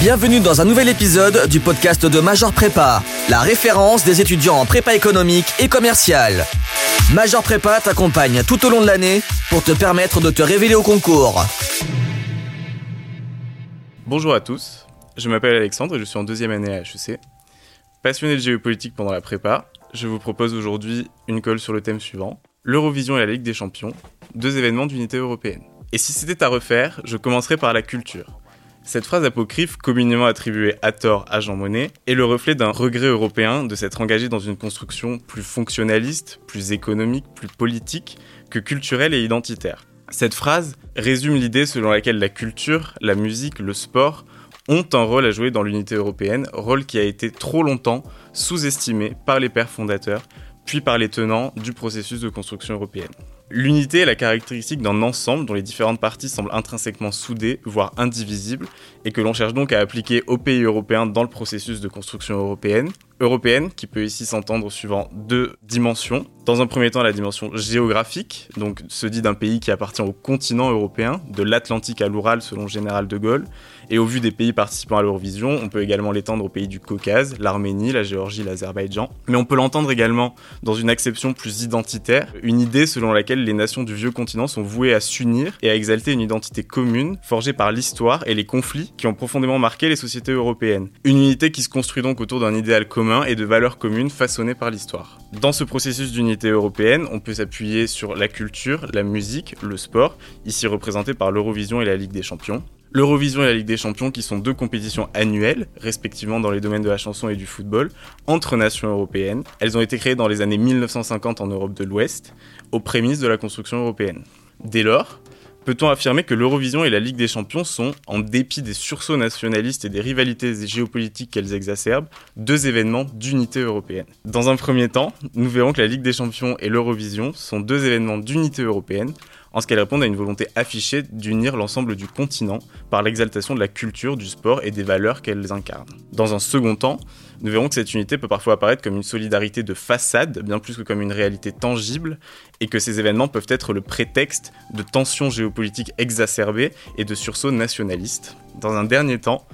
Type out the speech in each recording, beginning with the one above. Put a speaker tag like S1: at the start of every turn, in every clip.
S1: Bienvenue dans un nouvel épisode du podcast de Major Prépa, la référence des étudiants en prépa économique et commerciale. Major Prépa t'accompagne tout au long de l'année pour te permettre de te révéler au concours.
S2: Bonjour à tous, je m'appelle Alexandre et je suis en deuxième année à HEC. Passionné de géopolitique pendant la prépa, je vous propose aujourd'hui une colle sur le thème suivant l'Eurovision et la Ligue des Champions, deux événements d'unité européenne. Et si c'était à refaire, je commencerai par la culture. Cette phrase apocryphe, communément attribuée à tort à Jean Monnet, est le reflet d'un regret européen de s'être engagé dans une construction plus fonctionnaliste, plus économique, plus politique que culturelle et identitaire. Cette phrase résume l'idée selon laquelle la culture, la musique, le sport ont un rôle à jouer dans l'unité européenne, rôle qui a été trop longtemps sous-estimé par les pères fondateurs, puis par les tenants du processus de construction européenne. L'unité est la caractéristique d'un ensemble dont les différentes parties semblent intrinsèquement soudées, voire indivisibles, et que l'on cherche donc à appliquer aux pays européens dans le processus de construction européenne. Européenne, qui peut ici s'entendre suivant deux dimensions. Dans un premier temps, la dimension géographique, donc se dit d'un pays qui appartient au continent européen, de l'Atlantique à l'Oural selon Général de Gaulle, et au vu des pays participant à l'Eurovision, on peut également l'étendre aux pays du Caucase, l'Arménie, la Géorgie, l'Azerbaïdjan. Mais on peut l'entendre également dans une acception plus identitaire, une idée selon laquelle les nations du vieux continent sont vouées à s'unir et à exalter une identité commune, forgée par l'histoire et les conflits qui ont profondément marqué les sociétés européennes. Une unité qui se construit donc autour d'un idéal commun et de valeurs communes façonnées par l'histoire. Dans ce processus d'unité européenne, on peut s'appuyer sur la culture, la musique, le sport, ici représenté par l'Eurovision et la Ligue des Champions, l'Eurovision et la Ligue des Champions, qui sont deux compétitions annuelles, respectivement dans les domaines de la chanson et du football, entre nations européennes. Elles ont été créées dans les années 1950 en Europe de l'Ouest, aux prémices de la construction européenne. Dès lors, peut-on affirmer que l'Eurovision et la Ligue des Champions sont, en dépit des sursauts nationalistes et des rivalités géopolitiques qu'elles exacerbent, deux événements d'unité européenne? Dans un premier temps, nous verrons que la Ligue des Champions et l'Eurovision sont deux événements d'unité européenne, en ce qu'elles répondent à une volonté affichée d'unir l'ensemble du continent par l'exaltation de la culture, du sport et des valeurs qu'elles incarnent. Dans un second temps, nous verrons que cette unité peut parfois apparaître comme une solidarité de façade, bien plus que comme une réalité tangible, et que ces événements peuvent être le prétexte de tensions géopolitiques exacerbées et de sursauts nationalistes. Dans un dernier temps,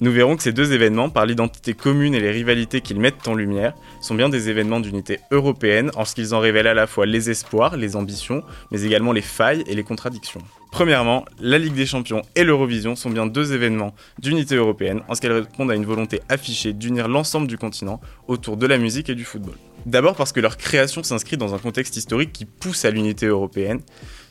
S2: nous verrons que ces deux événements, par l'identité commune et les rivalités qu'ils mettent en lumière, sont bien des événements d'unité européenne en ce qu'ils en révèlent à la fois les espoirs, les ambitions, mais également les failles et les contradictions. Premièrement, la Ligue des Champions et l'Eurovision sont bien deux événements d'unité européenne en ce qu'elles répondent à une volonté affichée d'unir l'ensemble du continent autour de la musique et du football. D'abord parce que leur création s'inscrit dans un contexte historique qui pousse à l'unité européenne,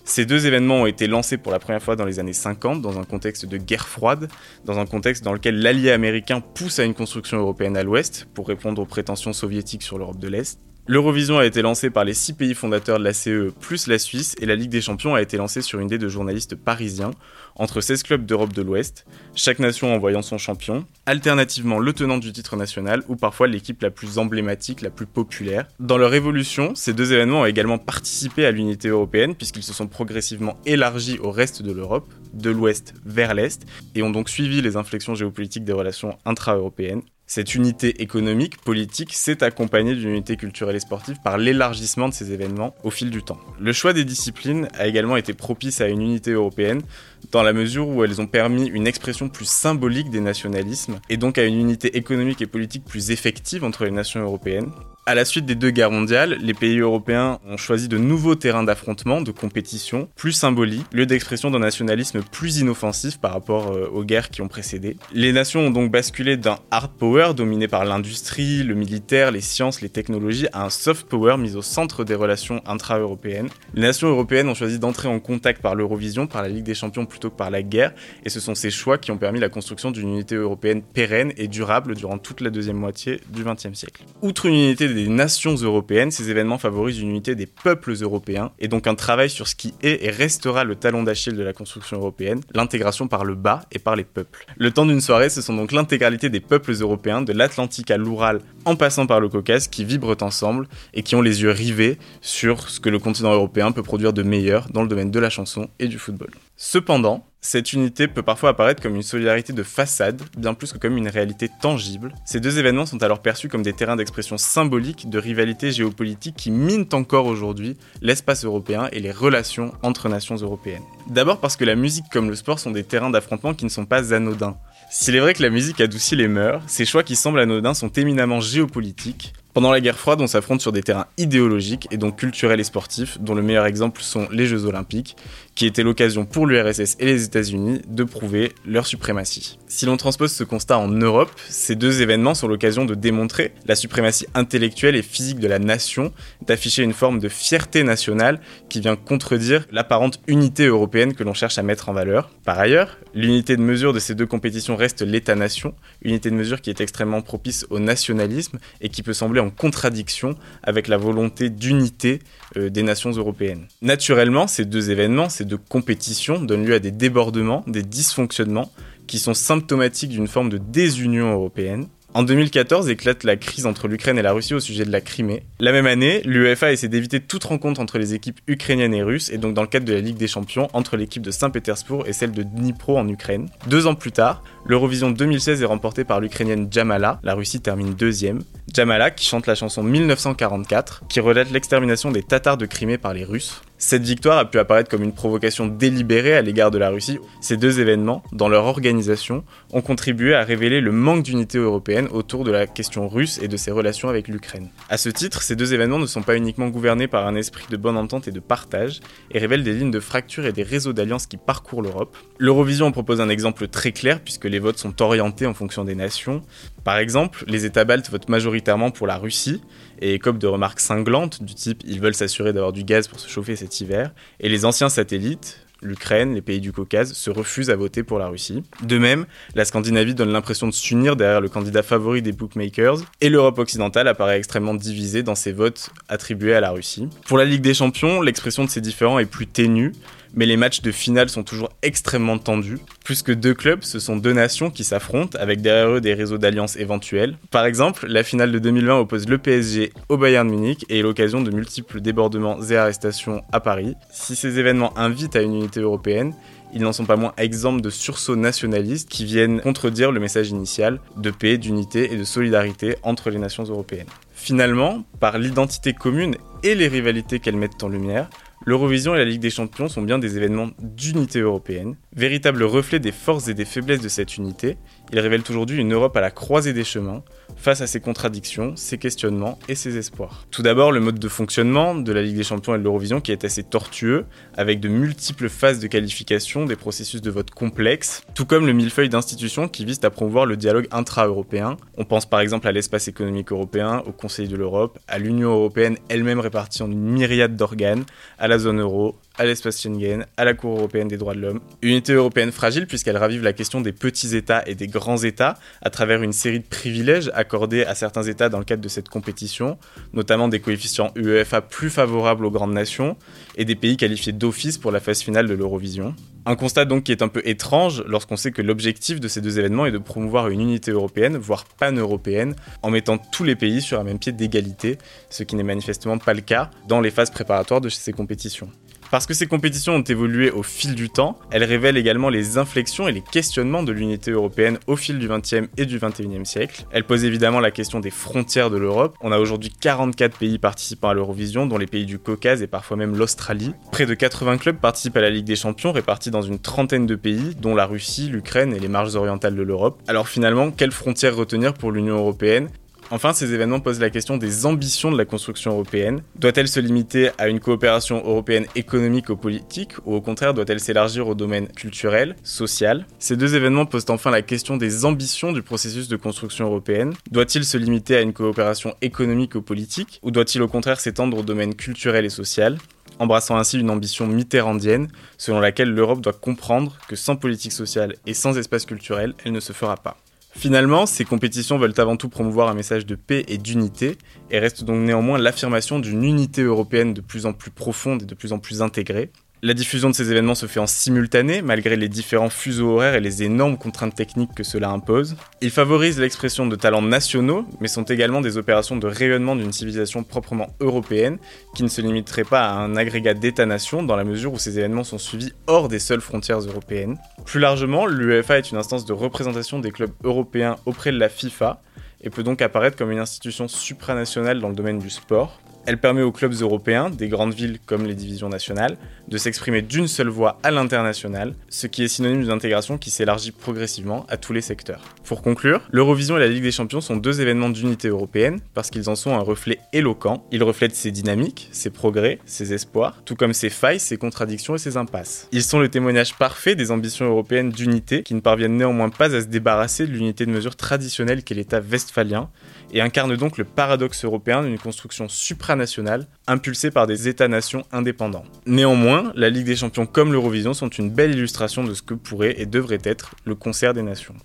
S2: ces deux événements ont été lancés pour la première fois dans les années 50, dans un contexte de guerre froide, dans un contexte dans lequel l'allié américain pousse à une construction européenne à l'ouest pour répondre aux prétentions soviétiques sur l'Europe de l'Est. L'Eurovision a été lancée par les six pays fondateurs de la CE plus la Suisse et la Ligue des Champions a été lancée sur une idée de journalistes parisiens entre 16 clubs d'Europe de l'Ouest, chaque nation envoyant son champion, alternativement le tenant du titre national ou parfois l'équipe la plus emblématique, la plus populaire. Dans leur évolution, ces deux événements ont également participé à l'unité européenne puisqu'ils se sont progressivement élargis au reste de l'Europe, de l'Ouest vers l'Est, et ont donc suivi les inflexions géopolitiques des relations intra-européennes. Cette unité économique, politique, s'est accompagnée d'une unité culturelle et sportive par l'élargissement de ces événements au fil du temps. Le choix des disciplines a également été propice à une unité européenne, dans la mesure où elles ont permis une expression plus symbolique des nationalismes, et donc à une unité économique et politique plus effective entre les nations européennes. À la suite des deux guerres mondiales, les pays européens ont choisi de nouveaux terrains d'affrontement, de compétition, plus symboliques, lieu d'expression d'un nationalisme plus inoffensif par rapport euh, aux guerres qui ont précédé. Les nations ont donc basculé d'un hard power dominé par l'industrie, le militaire, les sciences, les technologies, à un soft power mis au centre des relations intra-européennes. Les nations européennes ont choisi d'entrer en contact par l'Eurovision, par la Ligue des Champions plutôt que par la guerre, et ce sont ces choix qui ont permis la construction d'une unité européenne pérenne et durable durant toute la deuxième moitié du XXe siècle. Outre une unité des nations européennes, ces événements favorisent une unité des peuples européens et donc un travail sur ce qui est et restera le talon d'Achille de la construction européenne, l'intégration par le bas et par les peuples. Le temps d'une soirée, ce sont donc l'intégralité des peuples européens, de l'Atlantique à l'Oural en passant par le Caucase, qui vibrent ensemble et qui ont les yeux rivés sur ce que le continent européen peut produire de meilleur dans le domaine de la chanson et du football. Cependant, cette unité peut parfois apparaître comme une solidarité de façade, bien plus que comme une réalité tangible. Ces deux événements sont alors perçus comme des terrains d'expression symbolique de rivalité géopolitique qui minent encore aujourd'hui l'espace européen et les relations entre nations européennes. D'abord parce que la musique comme le sport sont des terrains d'affrontement qui ne sont pas anodins. S'il est vrai que la musique adoucit les mœurs, ces choix qui semblent anodins sont éminemment géopolitiques, pendant la guerre froide, on s'affronte sur des terrains idéologiques et donc culturels et sportifs, dont le meilleur exemple sont les Jeux Olympiques, qui étaient l'occasion pour l'URSS et les États-Unis de prouver leur suprématie. Si l'on transpose ce constat en Europe, ces deux événements sont l'occasion de démontrer la suprématie intellectuelle et physique de la nation, d'afficher une forme de fierté nationale qui vient contredire l'apparente unité européenne que l'on cherche à mettre en valeur. Par ailleurs, l'unité de mesure de ces deux compétitions reste l'État-nation, unité de mesure qui est extrêmement propice au nationalisme et qui peut sembler en contradiction avec la volonté d'unité euh, des nations européennes. Naturellement, ces deux événements, ces deux compétitions donnent lieu à des débordements, des dysfonctionnements qui sont symptomatiques d'une forme de désunion européenne. En 2014 éclate la crise entre l'Ukraine et la Russie au sujet de la Crimée. La même année, l'UEFA essaie d'éviter toute rencontre entre les équipes ukrainiennes et russes, et donc dans le cadre de la Ligue des Champions, entre l'équipe de Saint-Pétersbourg et celle de Dnipro en Ukraine. Deux ans plus tard, l'Eurovision 2016 est remportée par l'Ukrainienne Jamala, la Russie termine deuxième. Jamala qui chante la chanson 1944, qui relate l'extermination des Tatars de Crimée par les Russes. Cette victoire a pu apparaître comme une provocation délibérée à l'égard de la Russie. Ces deux événements, dans leur organisation, ont contribué à révéler le manque d'unité européenne autour de la question russe et de ses relations avec l'Ukraine. À ce titre, ces deux événements ne sont pas uniquement gouvernés par un esprit de bonne entente et de partage, et révèlent des lignes de fracture et des réseaux d'alliances qui parcourent l'Europe. L'Eurovision propose un exemple très clair puisque les votes sont orientés en fonction des nations. Par exemple, les États baltes votent majoritairement pour la Russie, et écopent de remarques cinglantes du type ils veulent s'assurer d'avoir du gaz pour se chauffer cet hiver, et les anciens satellites, l'Ukraine, les pays du Caucase, se refusent à voter pour la Russie. De même, la Scandinavie donne l'impression de s'unir derrière le candidat favori des bookmakers, et l'Europe occidentale apparaît extrêmement divisée dans ses votes attribués à la Russie. Pour la Ligue des Champions, l'expression de ces différends est plus ténue, mais les matchs de finale sont toujours extrêmement tendus. Plus que deux clubs, ce sont deux nations qui s'affrontent avec derrière eux des réseaux d'alliances éventuels. Par exemple, la finale de 2020 oppose le PSG au Bayern Munich et est l'occasion de multiples débordements et arrestations à Paris. Si ces événements invitent à une unité européenne, ils n'en sont pas moins exemples de sursauts nationalistes qui viennent contredire le message initial de paix, d'unité et de solidarité entre les nations européennes. Finalement, par l'identité commune et les rivalités qu'elles mettent en lumière, L'Eurovision et la Ligue des Champions sont bien des événements d'unité européenne, véritable reflet des forces et des faiblesses de cette unité. Ils révèlent aujourd'hui une Europe à la croisée des chemins, face à ses contradictions, ses questionnements et ses espoirs. Tout d'abord, le mode de fonctionnement de la Ligue des Champions et de l'Eurovision qui est assez tortueux, avec de multiples phases de qualification, des processus de vote complexes, tout comme le millefeuille d'institutions qui visent à promouvoir le dialogue intra-européen. On pense par exemple à l'espace économique européen, au Conseil de l'Europe, à l'Union européenne elle-même répartie en une myriade d'organes, à la zone euro, à l'espace Schengen, à la Cour européenne des droits de l'homme. Unité européenne fragile puisqu'elle ravive la question des petits États et des grands États à travers une série de privilèges accordés à certains États dans le cadre de cette compétition, notamment des coefficients UEFA plus favorables aux grandes nations et des pays qualifiés d'office pour la phase finale de l'Eurovision. Un constat donc qui est un peu étrange lorsqu'on sait que l'objectif de ces deux événements est de promouvoir une unité européenne, voire pan-européenne, en mettant tous les pays sur un même pied d'égalité, ce qui n'est manifestement pas le cas dans les phases préparatoires de ces compétitions. Parce que ces compétitions ont évolué au fil du temps, elles révèlent également les inflexions et les questionnements de l'unité européenne au fil du XXe et du XXIe siècle. Elles posent évidemment la question des frontières de l'Europe. On a aujourd'hui 44 pays participant à l'Eurovision, dont les pays du Caucase et parfois même l'Australie. Près de 80 clubs participent à la Ligue des Champions, répartis dans une trentaine de pays, dont la Russie, l'Ukraine et les marges orientales de l'Europe. Alors finalement, quelles frontières retenir pour l'Union européenne? Enfin, ces événements posent la question des ambitions de la construction européenne. Doit-elle se limiter à une coopération européenne économique ou politique, ou au contraire doit-elle s'élargir au domaine culturel, social? Ces deux événements posent enfin la question des ambitions du processus de construction européenne. Doit-il se limiter à une coopération économique ou politique, ou doit-il au contraire s'étendre au domaine culturel et social? Embrassant ainsi une ambition mitterrandienne selon laquelle l'Europe doit comprendre que sans politique sociale et sans espace culturel, elle ne se fera pas. Finalement, ces compétitions veulent avant tout promouvoir un message de paix et d'unité, et restent donc néanmoins l'affirmation d'une unité européenne de plus en plus profonde et de plus en plus intégrée. La diffusion de ces événements se fait en simultané, malgré les différents fuseaux horaires et les énormes contraintes techniques que cela impose. Ils favorisent l'expression de talents nationaux, mais sont également des opérations de rayonnement d'une civilisation proprement européenne, qui ne se limiterait pas à un agrégat d'États-nations, dans la mesure où ces événements sont suivis hors des seules frontières européennes. Plus largement, l'UEFA est une instance de représentation des clubs européens auprès de la FIFA, et peut donc apparaître comme une institution supranationale dans le domaine du sport. Elle permet aux clubs européens, des grandes villes comme les divisions nationales, de s'exprimer d'une seule voix à l'international, ce qui est synonyme d'une intégration qui s'élargit progressivement à tous les secteurs. Pour conclure, l'Eurovision et la Ligue des Champions sont deux événements d'unité européenne parce qu'ils en sont un reflet éloquent. Ils reflètent ses dynamiques, ses progrès, ses espoirs, tout comme ses failles, ses contradictions et ses impasses. Ils sont le témoignage parfait des ambitions européennes d'unité qui ne parviennent néanmoins pas à se débarrasser de l'unité de mesure traditionnelle qu'est l'État westphalien et incarnent donc le paradoxe européen d'une construction supranationale impulsée par des États-nations indépendants. Néanmoins, la Ligue des Champions comme l'Eurovision sont une belle illustration de ce que pourrait et devrait être le concert des nations.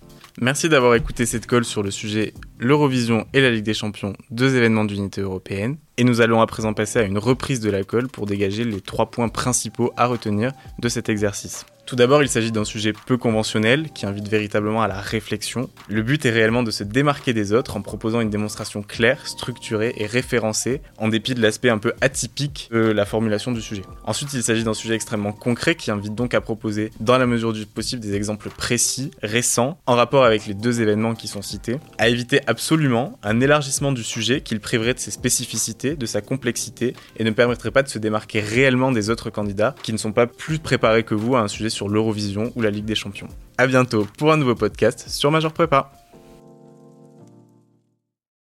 S2: Merci d'avoir écouté cette colle sur le sujet l'Eurovision et la Ligue des Champions, deux événements d'unité européenne. Et nous allons à présent passer à une reprise de la colle pour dégager les trois points principaux à retenir de cet exercice. Tout d'abord, il s'agit d'un sujet peu conventionnel qui invite véritablement à la réflexion. Le but est réellement de se démarquer des autres en proposant une démonstration claire, structurée et référencée, en dépit de l'aspect un peu atypique de la formulation du sujet. Ensuite, il s'agit d'un sujet extrêmement concret qui invite donc à proposer, dans la mesure du possible, des exemples précis, récents, en rapport avec les deux événements qui sont cités, à éviter absolument un élargissement du sujet qu'il priverait de ses spécificités, de sa complexité, et ne permettrait pas de se démarquer réellement des autres candidats qui ne sont pas plus préparés que vous à un sujet sur l'Eurovision ou la Ligue des Champions. A bientôt pour un nouveau podcast sur Major Prépa.